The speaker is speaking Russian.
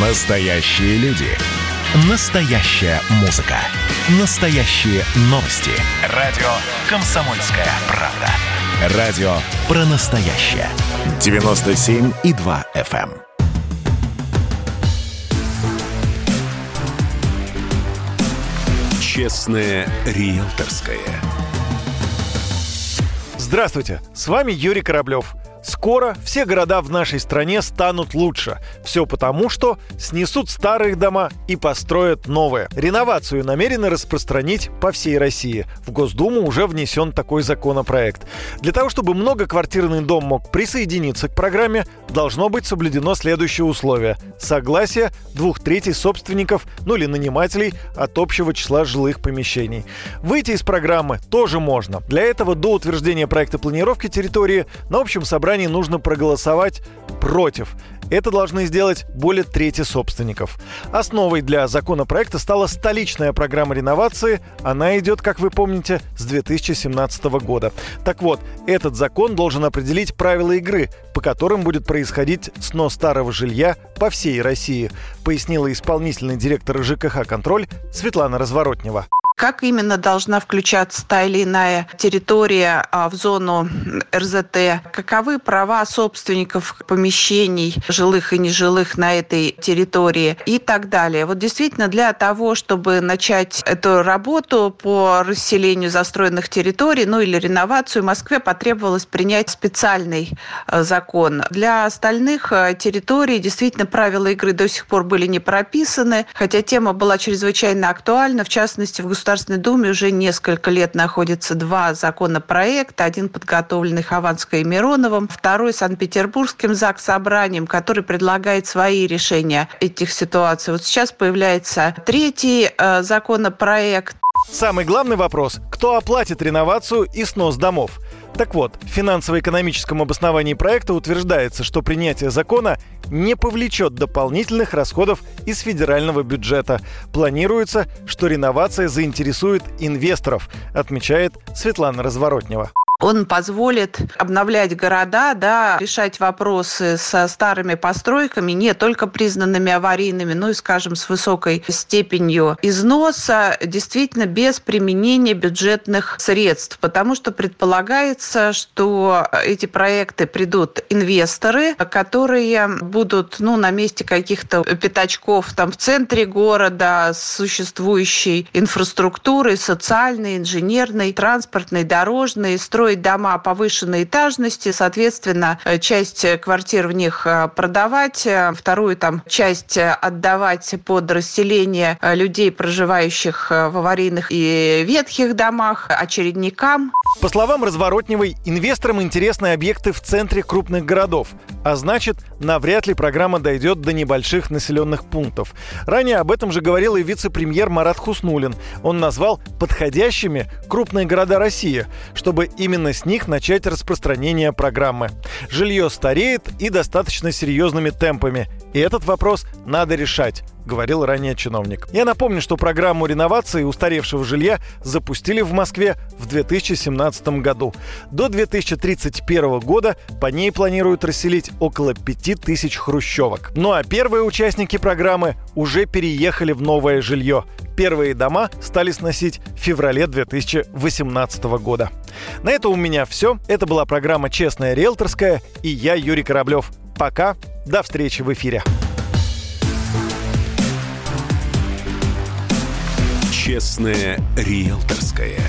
Настоящие люди. Настоящая музыка. Настоящие новости. Радио «Комсомольская правда». Радио про настоящее. 97,2 FM. эм. Честное риэлторское. Здравствуйте, с вами Юрий Кораблев. Скоро все города в нашей стране станут лучше. Все потому, что снесут старые дома и построят новые. Реновацию намерены распространить по всей России. В Госдуму уже внесен такой законопроект. Для того, чтобы многоквартирный дом мог присоединиться к программе, должно быть соблюдено следующее условие. Согласие двух третей собственников, ну или нанимателей от общего числа жилых помещений. Выйти из программы тоже можно. Для этого до утверждения проекта планировки территории на общем собрании нужно проголосовать против. Это должны сделать более трети собственников. Основой для законопроекта стала столичная программа реновации. Она идет, как вы помните, с 2017 года. Так вот, этот закон должен определить правила игры, по которым будет происходить снос старого жилья по всей России, пояснила исполнительный директор ЖКХ «Контроль» Светлана Разворотнева. Как именно должна включаться та или иная территория а, в зону РЗТ? Каковы права собственников помещений, жилых и нежилых на этой территории и так далее? Вот действительно для того, чтобы начать эту работу по расселению застроенных территорий, ну или реновацию, Москве потребовалось принять специальный а, закон. Для остальных а, территорий действительно правила игры до сих пор были не прописаны, хотя тема была чрезвычайно актуальна, в частности, в государственном Государственной Думе уже несколько лет находятся два законопроекта. Один подготовленный Хованской и Мироновым, второй Санкт-Петербургским ЗАГС собранием, который предлагает свои решения этих ситуаций. Вот сейчас появляется третий э, законопроект. Самый главный вопрос – кто оплатит реновацию и снос домов? Так вот, в финансово-экономическом обосновании проекта утверждается, что принятие закона не повлечет дополнительных расходов из федерального бюджета. Планируется, что реновация заинтересует инвесторов, отмечает Светлана Разворотнева. Он позволит обновлять города, да, решать вопросы со старыми постройками, не только признанными аварийными, но и, скажем, с высокой степенью износа, действительно без применения бюджетных средств, потому что предполагается, что эти проекты придут инвесторы, которые будут ну, на месте каких-то пятачков там в центре города с существующей инфраструктурой, социальной, инженерной, транспортной, дорожной, строить строить дома повышенной этажности, соответственно, э, часть квартир в них э, продавать, э, вторую там часть отдавать под расселение людей, проживающих в аварийных и ветхих домах, очередникам. По словам Разворотневой, инвесторам интересны объекты в центре крупных городов, а значит, навряд ли программа дойдет до небольших населенных пунктов. Ранее об этом же говорил и вице-премьер Марат Хуснулин. Он назвал подходящими крупные города России, чтобы именно с них начать распространение программы. Жилье стареет и достаточно серьезными темпами, и этот вопрос надо решать говорил ранее чиновник. Я напомню, что программу реновации устаревшего жилья запустили в Москве в 2017 году. До 2031 года по ней планируют расселить около 5000 хрущевок. Ну а первые участники программы уже переехали в новое жилье. Первые дома стали сносить в феврале 2018 года. На это у меня все. Это была программа «Честная риэлторская» и я, Юрий Кораблев. Пока, до встречи в эфире. Честное риэлторское.